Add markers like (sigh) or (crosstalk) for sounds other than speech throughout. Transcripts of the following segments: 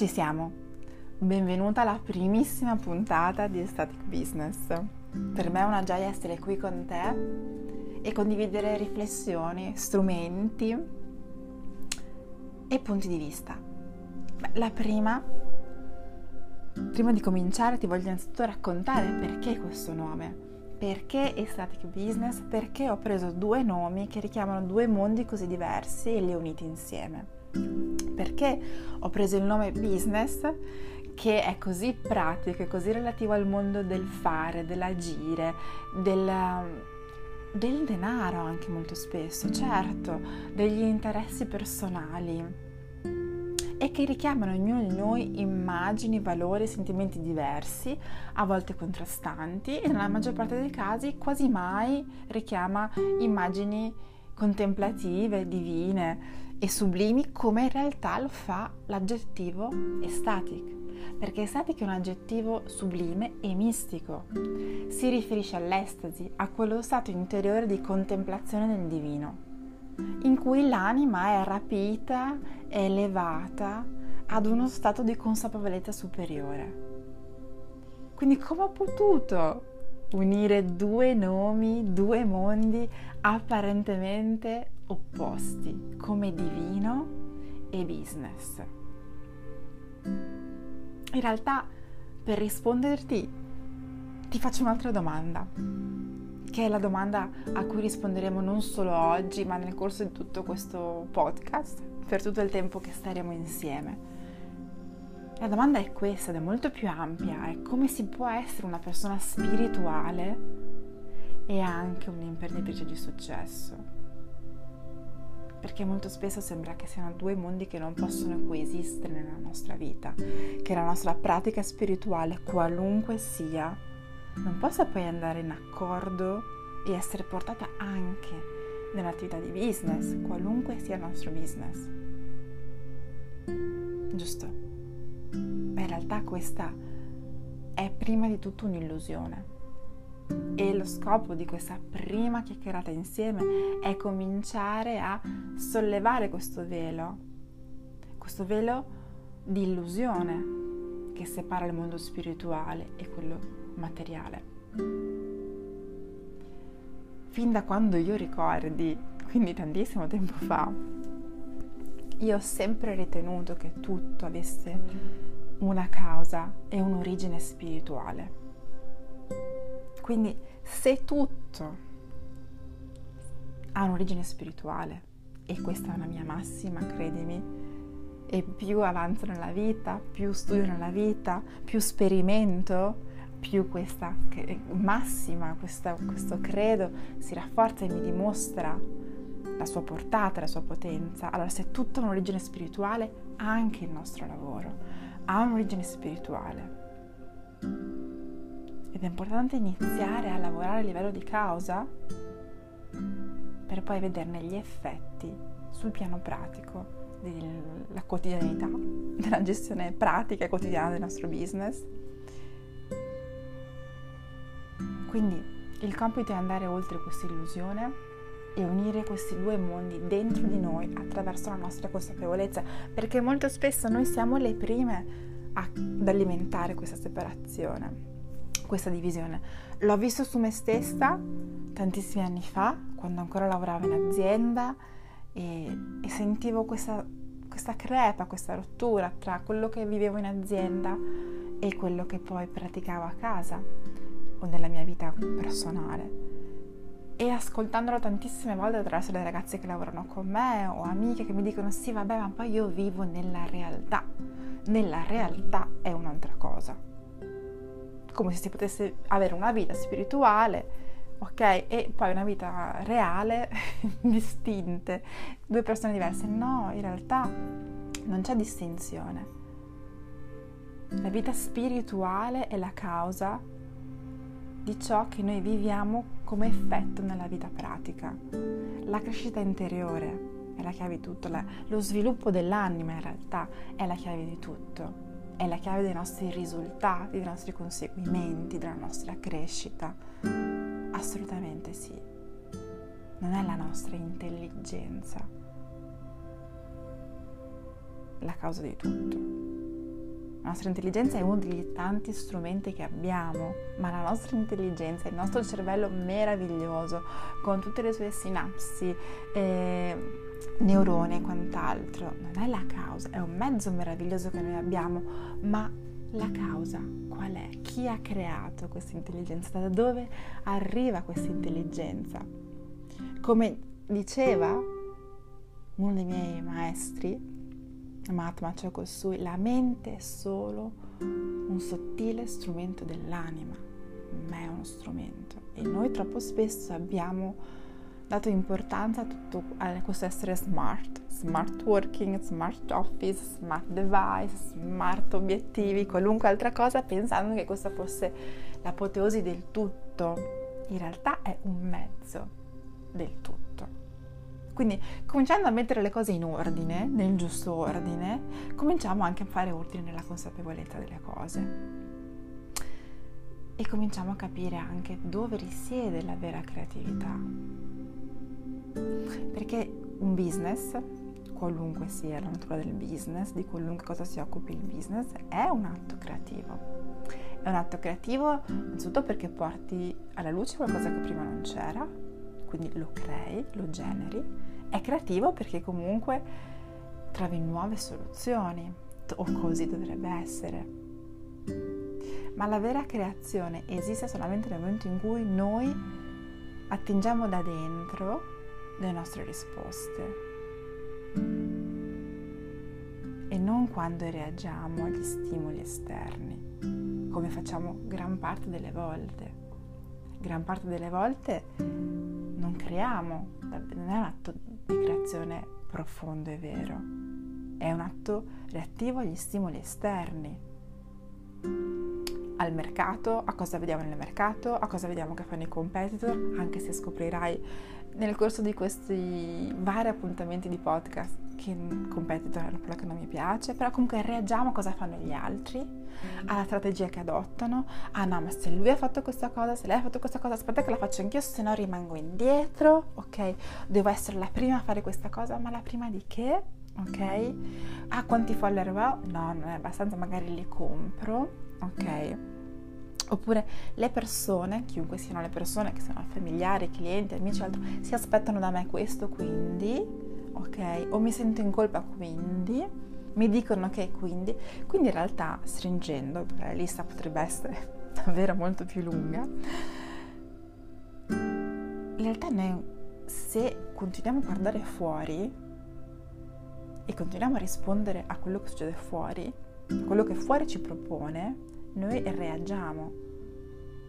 Ci siamo. Benvenuta alla primissima puntata di Static Business. Per me è una gioia essere qui con te e condividere riflessioni, strumenti e punti di vista. Beh, la prima, prima di cominciare ti voglio innanzitutto raccontare perché questo nome. Perché Ecstatic Business? Perché ho preso due nomi che richiamano due mondi così diversi e li ho uniti insieme perché ho preso il nome business che è così pratico e così relativo al mondo del fare, dell'agire, del, del denaro anche molto spesso, certo, degli interessi personali e che richiamano ognuno di noi immagini, valori sentimenti diversi, a volte contrastanti e nella maggior parte dei casi quasi mai richiama immagini contemplative, divine e sublimi come in realtà lo fa l'aggettivo estatic, perché estatic è un aggettivo sublime e mistico. Si riferisce all'estasi, a quello stato interiore di contemplazione del divino, in cui l'anima è rapita, è elevata ad uno stato di consapevolezza superiore. Quindi come ho potuto unire due nomi, due mondi apparentemente opposti come divino e business. In realtà, per risponderti, ti faccio un'altra domanda, che è la domanda a cui risponderemo non solo oggi, ma nel corso di tutto questo podcast, per tutto il tempo che staremo insieme. La domanda è questa ed è molto più ampia, è come si può essere una persona spirituale e anche un'imprenditrice di successo perché molto spesso sembra che siano due mondi che non possono coesistere nella nostra vita, che la nostra pratica spirituale, qualunque sia, non possa poi andare in accordo e essere portata anche nell'attività di business, qualunque sia il nostro business. Giusto? Ma in realtà questa è prima di tutto un'illusione e lo scopo di questa prima chiacchierata insieme è cominciare a sollevare questo velo, questo velo di illusione che separa il mondo spirituale e quello materiale. Fin da quando io ricordi, quindi tantissimo tempo fa, io ho sempre ritenuto che tutto avesse una causa e un'origine spirituale. Quindi se tutto ha un'origine spirituale, e questa è una mia massima, credimi, e più avanzo nella vita, più studio nella vita, più sperimento, più questa massima, questa, questo credo si rafforza e mi dimostra la sua portata, la sua potenza. Allora, se tutto ha un'origine spirituale, anche il nostro lavoro ha un'origine spirituale. Ed è importante iniziare a lavorare a livello di causa per poi vederne gli effetti sul piano pratico della quotidianità, della gestione pratica e quotidiana del nostro business. Quindi il compito è andare oltre questa illusione e unire questi due mondi dentro di noi attraverso la nostra consapevolezza, perché molto spesso noi siamo le prime ad alimentare questa separazione questa divisione. L'ho visto su me stessa tantissimi anni fa, quando ancora lavoravo in azienda e, e sentivo questa, questa crepa, questa rottura tra quello che vivevo in azienda e quello che poi praticavo a casa o nella mia vita personale. E ascoltandolo tantissime volte attraverso le ragazze che lavorano con me o amiche che mi dicono sì vabbè ma poi io vivo nella realtà, nella realtà è un'altra cosa come se si potesse avere una vita spirituale, ok? E poi una vita reale, (laughs) distinte, due persone diverse. No, in realtà non c'è distinzione. La vita spirituale è la causa di ciò che noi viviamo come effetto nella vita pratica. La crescita interiore è la chiave di tutto, la, lo sviluppo dell'anima in realtà è la chiave di tutto è la chiave dei nostri risultati, dei nostri conseguimenti, della nostra crescita. Assolutamente sì. Non è la nostra intelligenza la causa di tutto. La nostra intelligenza è uno degli tanti strumenti che abbiamo, ma la nostra intelligenza, il nostro cervello meraviglioso, con tutte le sue sinapsi, eh, neuroni e quant'altro, non è la causa, è un mezzo meraviglioso che noi abbiamo, ma la causa qual è? Chi ha creato questa intelligenza? Da dove arriva questa intelligenza? Come diceva uno dei miei maestri, Mahatma Chokosui, la mente è solo un sottile strumento dell'anima, ma è uno strumento. E noi troppo spesso abbiamo dato importanza a tutto a questo essere smart, smart working, smart office, smart device, smart obiettivi, qualunque altra cosa, pensando che questa fosse l'apoteosi del tutto. In realtà è un mezzo del tutto. Quindi cominciando a mettere le cose in ordine, nel giusto ordine, cominciamo anche a fare ordine nella consapevolezza delle cose. E cominciamo a capire anche dove risiede la vera creatività. Perché un business, qualunque sia la natura del business, di qualunque cosa si occupi il business, è un atto creativo. È un atto creativo innanzitutto perché porti alla luce qualcosa che prima non c'era, quindi lo crei, lo generi, è creativo perché comunque trovi nuove soluzioni, o così dovrebbe essere. Ma la vera creazione esiste solamente nel momento in cui noi attingiamo da dentro le nostre risposte. E non quando reagiamo agli stimoli esterni, come facciamo gran parte delle volte. Gran parte delle volte non creiamo, non è un atto di creazione profondo e vero, è un atto reattivo agli stimoli esterni, al mercato, a cosa vediamo nel mercato, a cosa vediamo che fanno i competitor, anche se scoprirai nel corso di questi vari appuntamenti di podcast che competitor è una parola che non mi piace, però comunque reagiamo a cosa fanno gli altri, alla strategia che adottano, ah no ma se lui ha fatto questa cosa, se lei ha fatto questa cosa, aspetta che la faccio anch'io, se no rimango indietro, ok? Devo essere la prima a fare questa cosa, ma la prima di che? Ok? Ah quanti follower ho? No, non è abbastanza, magari li compro, ok? Oppure le persone, chiunque siano le persone, che siano familiari, clienti, amici, altro, si aspettano da me questo, quindi, ok? O mi sento in colpa, quindi, mi dicono che quindi, quindi in realtà stringendo, la lista potrebbe essere (laughs) davvero molto più lunga, in realtà noi se continuiamo a guardare fuori e continuiamo a rispondere a quello che succede fuori, a quello che fuori ci propone, noi reagiamo,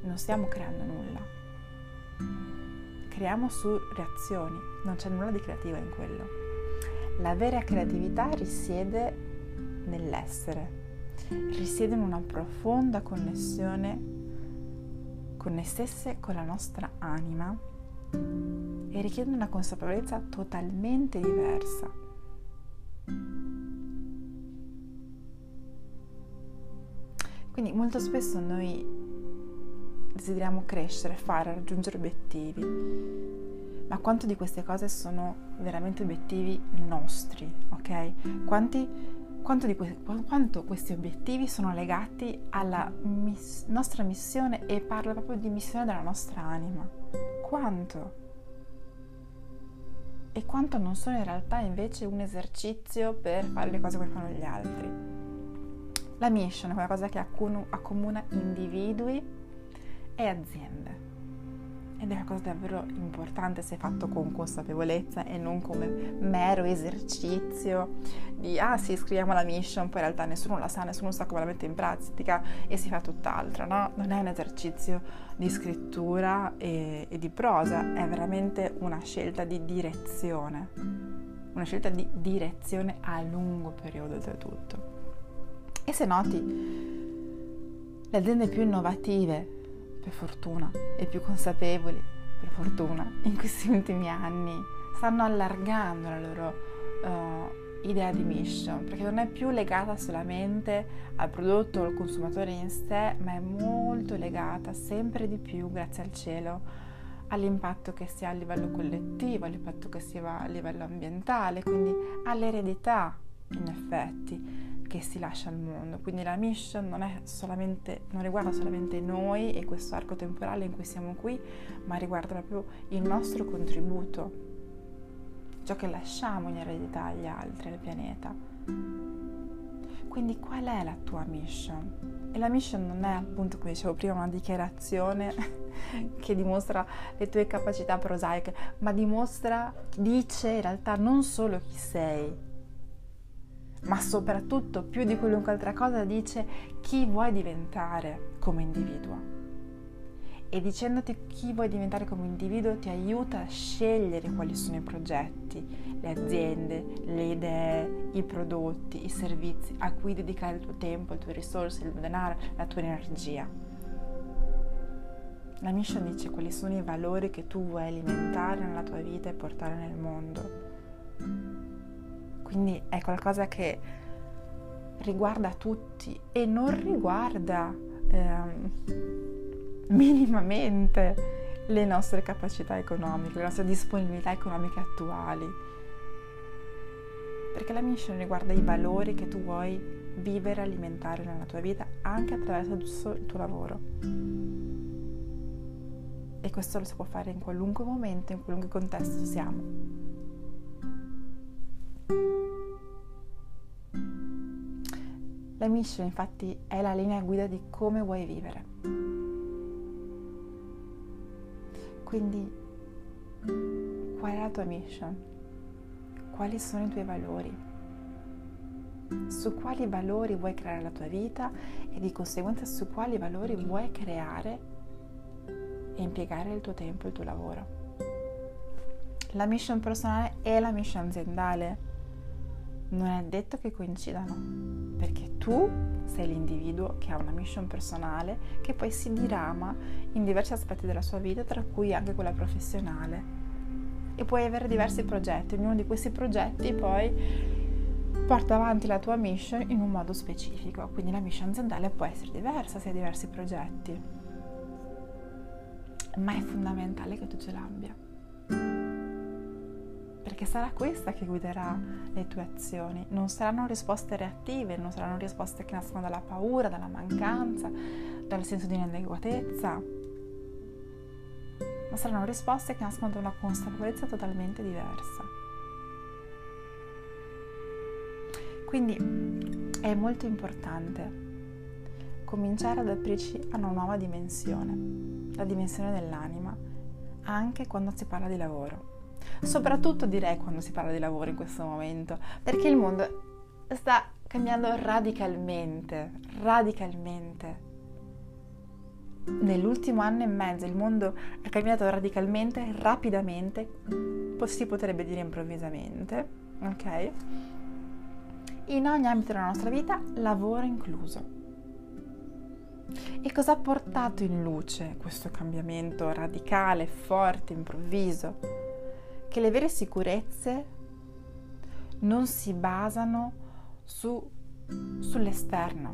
non stiamo creando nulla. Creiamo su reazioni, non c'è nulla di creativo in quello. La vera creatività risiede nell'essere, risiede in una profonda connessione con noi stesse, con la nostra anima e richiede una consapevolezza totalmente diversa. Quindi molto spesso noi desideriamo crescere, fare, raggiungere obiettivi, ma quanto di queste cose sono veramente obiettivi nostri, ok? Quanti, quanto, que- quanto questi obiettivi sono legati alla miss- nostra missione e parlo proprio di missione della nostra anima? Quanto? E quanto non sono in realtà invece un esercizio per fare le cose come fanno gli altri? La mission è qualcosa che accomuna individui e aziende ed è qualcosa davvero importante se fatto con consapevolezza e non come mero esercizio di ah sì scriviamo la mission poi in realtà nessuno la sa, nessuno sa come la mette in pratica e si fa tutt'altro, no? Non è un esercizio di scrittura e, e di prosa, è veramente una scelta di direzione, una scelta di direzione a lungo periodo oltretutto. E se noti, le aziende più innovative, per fortuna, e più consapevoli, per fortuna, in questi ultimi anni, stanno allargando la loro uh, idea di mission, perché non è più legata solamente al prodotto o al consumatore in sé, ma è molto legata sempre di più, grazie al cielo, all'impatto che si ha a livello collettivo, all'impatto che si ha a livello ambientale, quindi all'eredità in effetti che si lascia al mondo. Quindi la mission non, non riguarda solamente noi e questo arco temporale in cui siamo qui, ma riguarda proprio il nostro contributo, ciò che lasciamo in eredità agli altri, al pianeta. Quindi qual è la tua mission? E la mission non è appunto, come dicevo prima, una dichiarazione (laughs) che dimostra le tue capacità prosaiche, ma dimostra, dice in realtà non solo chi sei, ma soprattutto più di qualunque altra cosa dice chi vuoi diventare come individuo. E dicendoti chi vuoi diventare come individuo ti aiuta a scegliere quali sono i progetti, le aziende, le idee, i prodotti, i servizi a cui dedicare il tuo tempo, le tue risorse, il tuo denaro, la tua energia. La mission dice quali sono i valori che tu vuoi alimentare nella tua vita e portare nel mondo quindi è qualcosa che riguarda tutti e non riguarda ehm, minimamente le nostre capacità economiche, le nostre disponibilità economiche attuali. Perché la mission riguarda i valori che tu vuoi vivere e alimentare nella tua vita anche attraverso il tuo lavoro. E questo lo si può fare in qualunque momento, in qualunque contesto siamo. La mission infatti è la linea guida di come vuoi vivere. Quindi, qual è la tua mission? Quali sono i tuoi valori? Su quali valori vuoi creare la tua vita e di conseguenza su quali valori vuoi creare e impiegare il tuo tempo, il tuo lavoro? La mission personale e la mission aziendale non è detto che coincidano, perché tu sei l'individuo che ha una mission personale che poi si dirama in diversi aspetti della sua vita, tra cui anche quella professionale. E puoi avere diversi progetti, ognuno di questi progetti poi porta avanti la tua mission in un modo specifico, quindi la mission aziendale può essere diversa se hai diversi progetti, ma è fondamentale che tu ce l'abbia perché sarà questa che guiderà le tue azioni. Non saranno risposte reattive, non saranno risposte che nascono dalla paura, dalla mancanza, dal senso di inadeguatezza, ma saranno risposte che nascono da una consapevolezza totalmente diversa. Quindi è molto importante cominciare ad aprirci a una nuova dimensione, la dimensione dell'anima, anche quando si parla di lavoro soprattutto direi quando si parla di lavoro in questo momento, perché il mondo sta cambiando radicalmente, radicalmente. Nell'ultimo anno e mezzo il mondo è cambiato radicalmente, rapidamente, si potrebbe dire improvvisamente, ok? In ogni ambito della nostra vita, lavoro incluso. E cosa ha portato in luce questo cambiamento radicale, forte, improvviso? Che le vere sicurezze non si basano su, sull'esterno.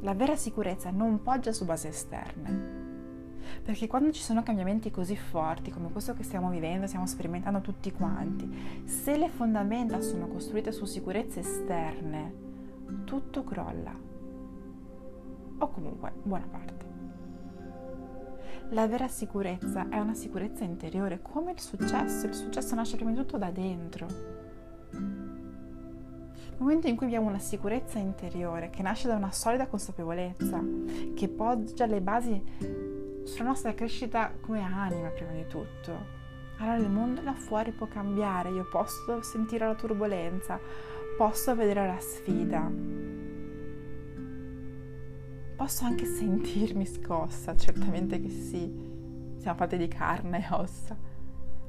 La vera sicurezza non poggia su basi esterne. Perché quando ci sono cambiamenti così forti come questo che stiamo vivendo, stiamo sperimentando tutti quanti, se le fondamenta sono costruite su sicurezze esterne, tutto crolla. O comunque buona parte. La vera sicurezza è una sicurezza interiore, come il successo. Il successo nasce prima di tutto da dentro. Nel momento in cui abbiamo una sicurezza interiore che nasce da una solida consapevolezza, che poggia le basi sulla nostra crescita come anima prima di tutto, allora il mondo da fuori può cambiare, io posso sentire la turbolenza, posso vedere la sfida, posso anche (laughs) sentirmi scossa, certamente che sì, siamo fatti di carne e ossa,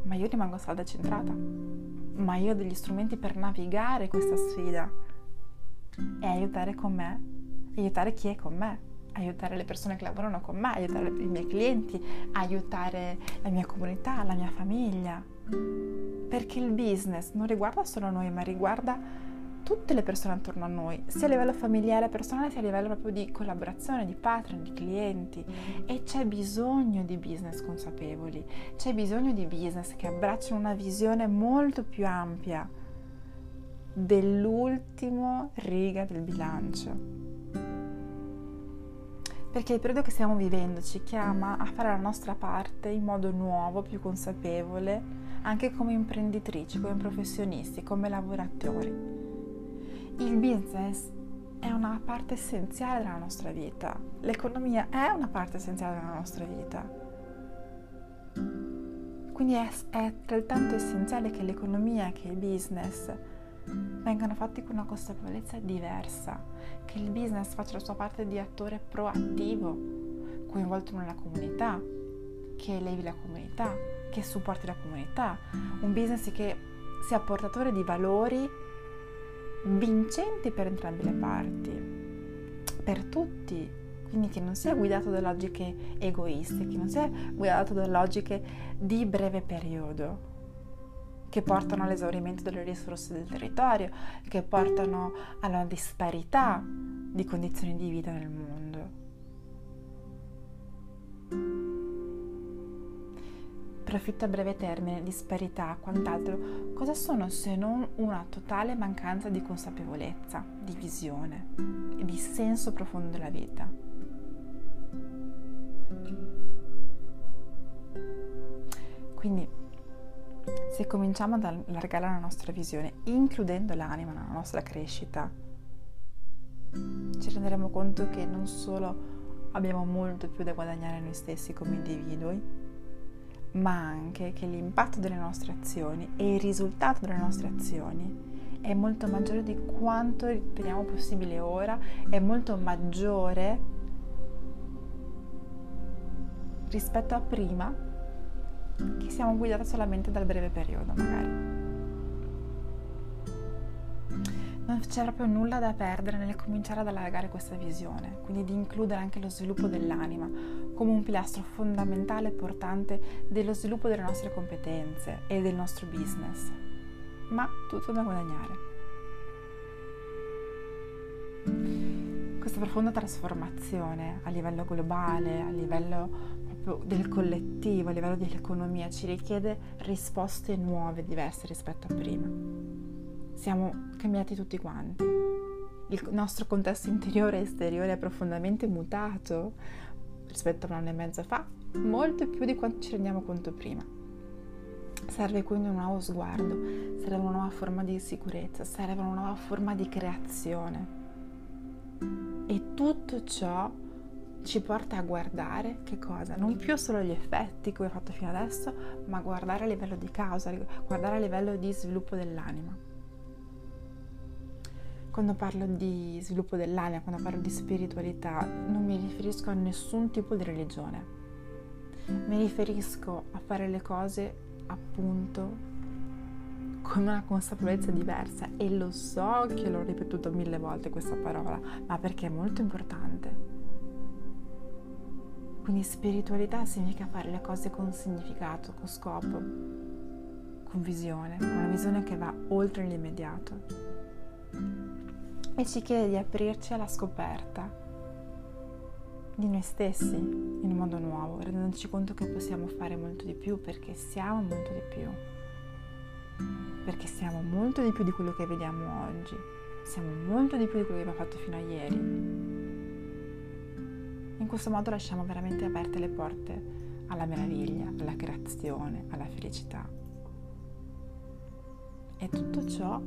ma io rimango salda e centrata, ma io ho degli strumenti per navigare questa sfida. E aiutare con me, aiutare chi è con me, aiutare le persone che lavorano con me, aiutare i miei clienti, aiutare la mia comunità, la mia famiglia, perché il business non riguarda solo noi, ma riguarda tutte le persone attorno a noi, sia a livello familiare, personale, sia a livello proprio di collaborazione, di partner, di clienti. E c'è bisogno di business consapevoli, c'è bisogno di business che abbracciano una visione molto più ampia dell'ultimo riga del bilancio. Perché il periodo che stiamo vivendo ci chiama a fare la nostra parte in modo nuovo, più consapevole, anche come imprenditrici, come professionisti, come lavoratori. Il business è una parte essenziale della nostra vita, l'economia è una parte essenziale della nostra vita. Quindi è, è altrettanto essenziale che l'economia, che il business vengano fatti con una consapevolezza diversa, che il business faccia la sua parte di attore proattivo, coinvolto nella comunità, che levi la comunità, che supporti la comunità, un business che sia portatore di valori vincenti per entrambe le parti, per tutti, quindi che non sia guidato da logiche egoiste, che non sia guidato da logiche di breve periodo, che portano all'esaurimento delle risorse del territorio, che portano alla disparità di condizioni di vita nel mondo. Profitto a breve termine, disparità, quant'altro, cosa sono se non una totale mancanza di consapevolezza, di visione e di senso profondo della vita? Quindi se cominciamo ad allargare la nostra visione, includendo l'anima nella nostra crescita, ci renderemo conto che non solo abbiamo molto più da guadagnare noi stessi come individui, ma anche che l'impatto delle nostre azioni e il risultato delle nostre azioni è molto maggiore di quanto riteniamo possibile ora, è molto maggiore rispetto a prima che siamo guidati solamente dal breve periodo magari. Non c'è proprio nulla da perdere nel cominciare ad allargare questa visione, quindi di includere anche lo sviluppo dell'anima come un pilastro fondamentale e portante dello sviluppo delle nostre competenze e del nostro business. Ma tutto da guadagnare. Questa profonda trasformazione a livello globale, a livello proprio del collettivo, a livello dell'economia, ci richiede risposte nuove, diverse rispetto a prima. Siamo cambiati tutti quanti. Il nostro contesto interiore e esteriore è profondamente mutato rispetto a un anno e mezzo fa, molto più di quanto ci rendiamo conto prima. Serve quindi un nuovo sguardo, serve una nuova forma di sicurezza, serve una nuova forma di creazione. E tutto ciò ci porta a guardare che cosa? Non più solo gli effetti come ho fatto fino adesso, ma guardare a livello di causa, guardare a livello di sviluppo dell'anima. Quando parlo di sviluppo dell'anima, quando parlo di spiritualità, non mi riferisco a nessun tipo di religione. Mi riferisco a fare le cose appunto con una consapevolezza diversa e lo so che l'ho ripetuto mille volte questa parola, ma perché è molto importante quindi spiritualità significa fare le cose con significato, con scopo, con visione, una visione che va oltre l'immediato. E ci chiede di aprirci alla scoperta di noi stessi in un modo nuovo, rendendoci conto che possiamo fare molto di più perché siamo molto di più. Perché siamo molto di più di quello che vediamo oggi, siamo molto di più di quello che abbiamo fatto fino a ieri in questo modo lasciamo veramente aperte le porte alla meraviglia, alla creazione, alla felicità. E tutto ciò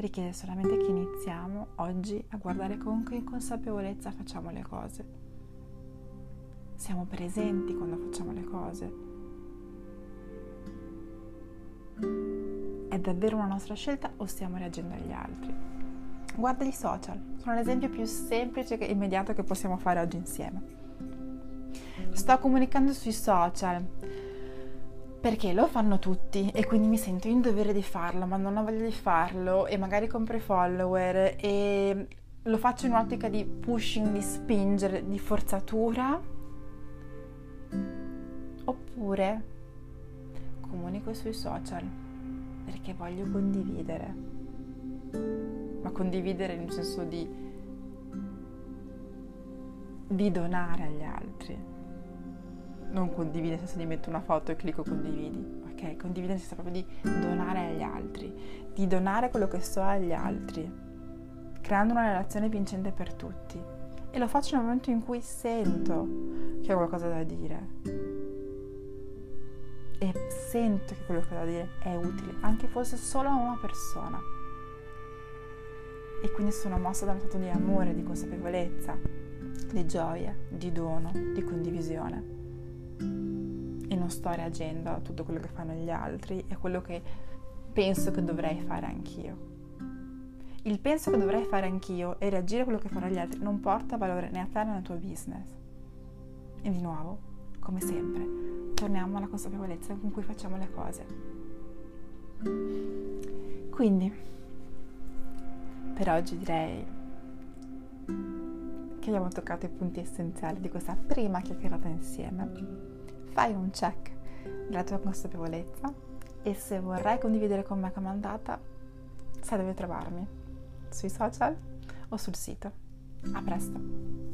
richiede solamente che iniziamo oggi a guardare con che consapevolezza facciamo le cose. Siamo presenti quando facciamo le cose. È davvero una nostra scelta o stiamo reagendo agli altri? Guarda i social, sono l'esempio più semplice e immediato che possiamo fare oggi insieme. Sto comunicando sui social perché lo fanno tutti e quindi mi sento in dovere di farlo, ma non ho voglia di farlo e magari compro i follower e lo faccio in un'ottica di pushing, di spingere, di forzatura. Oppure comunico sui social perché voglio condividere ma condividere nel senso di, di donare agli altri. Non condividere nel senso di mettere una foto e clicco condividi, ok? ok? Condividere si proprio di donare agli altri, di donare quello che so agli altri, creando una relazione vincente per tutti. E lo faccio nel momento in cui sento che ho qualcosa da dire. E sento che quello che ho da dire è utile, anche fosse solo a una persona. E quindi sono mossa da uno stato di amore, di consapevolezza, di gioia, di dono, di condivisione e non sto reagendo a tutto quello che fanno gli altri e a quello che penso che dovrei fare anch'io. Il penso che dovrei fare anch'io e reagire a quello che fanno gli altri non porta valore né a te né al tuo business. E di nuovo, come sempre, torniamo alla consapevolezza con cui facciamo le cose. Quindi, per oggi direi che abbiamo toccato i punti essenziali di questa prima chiacchierata insieme fai un check della tua consapevolezza e se vorrai condividere con me come è andata, sai dove trovarmi, sui social o sul sito. A presto!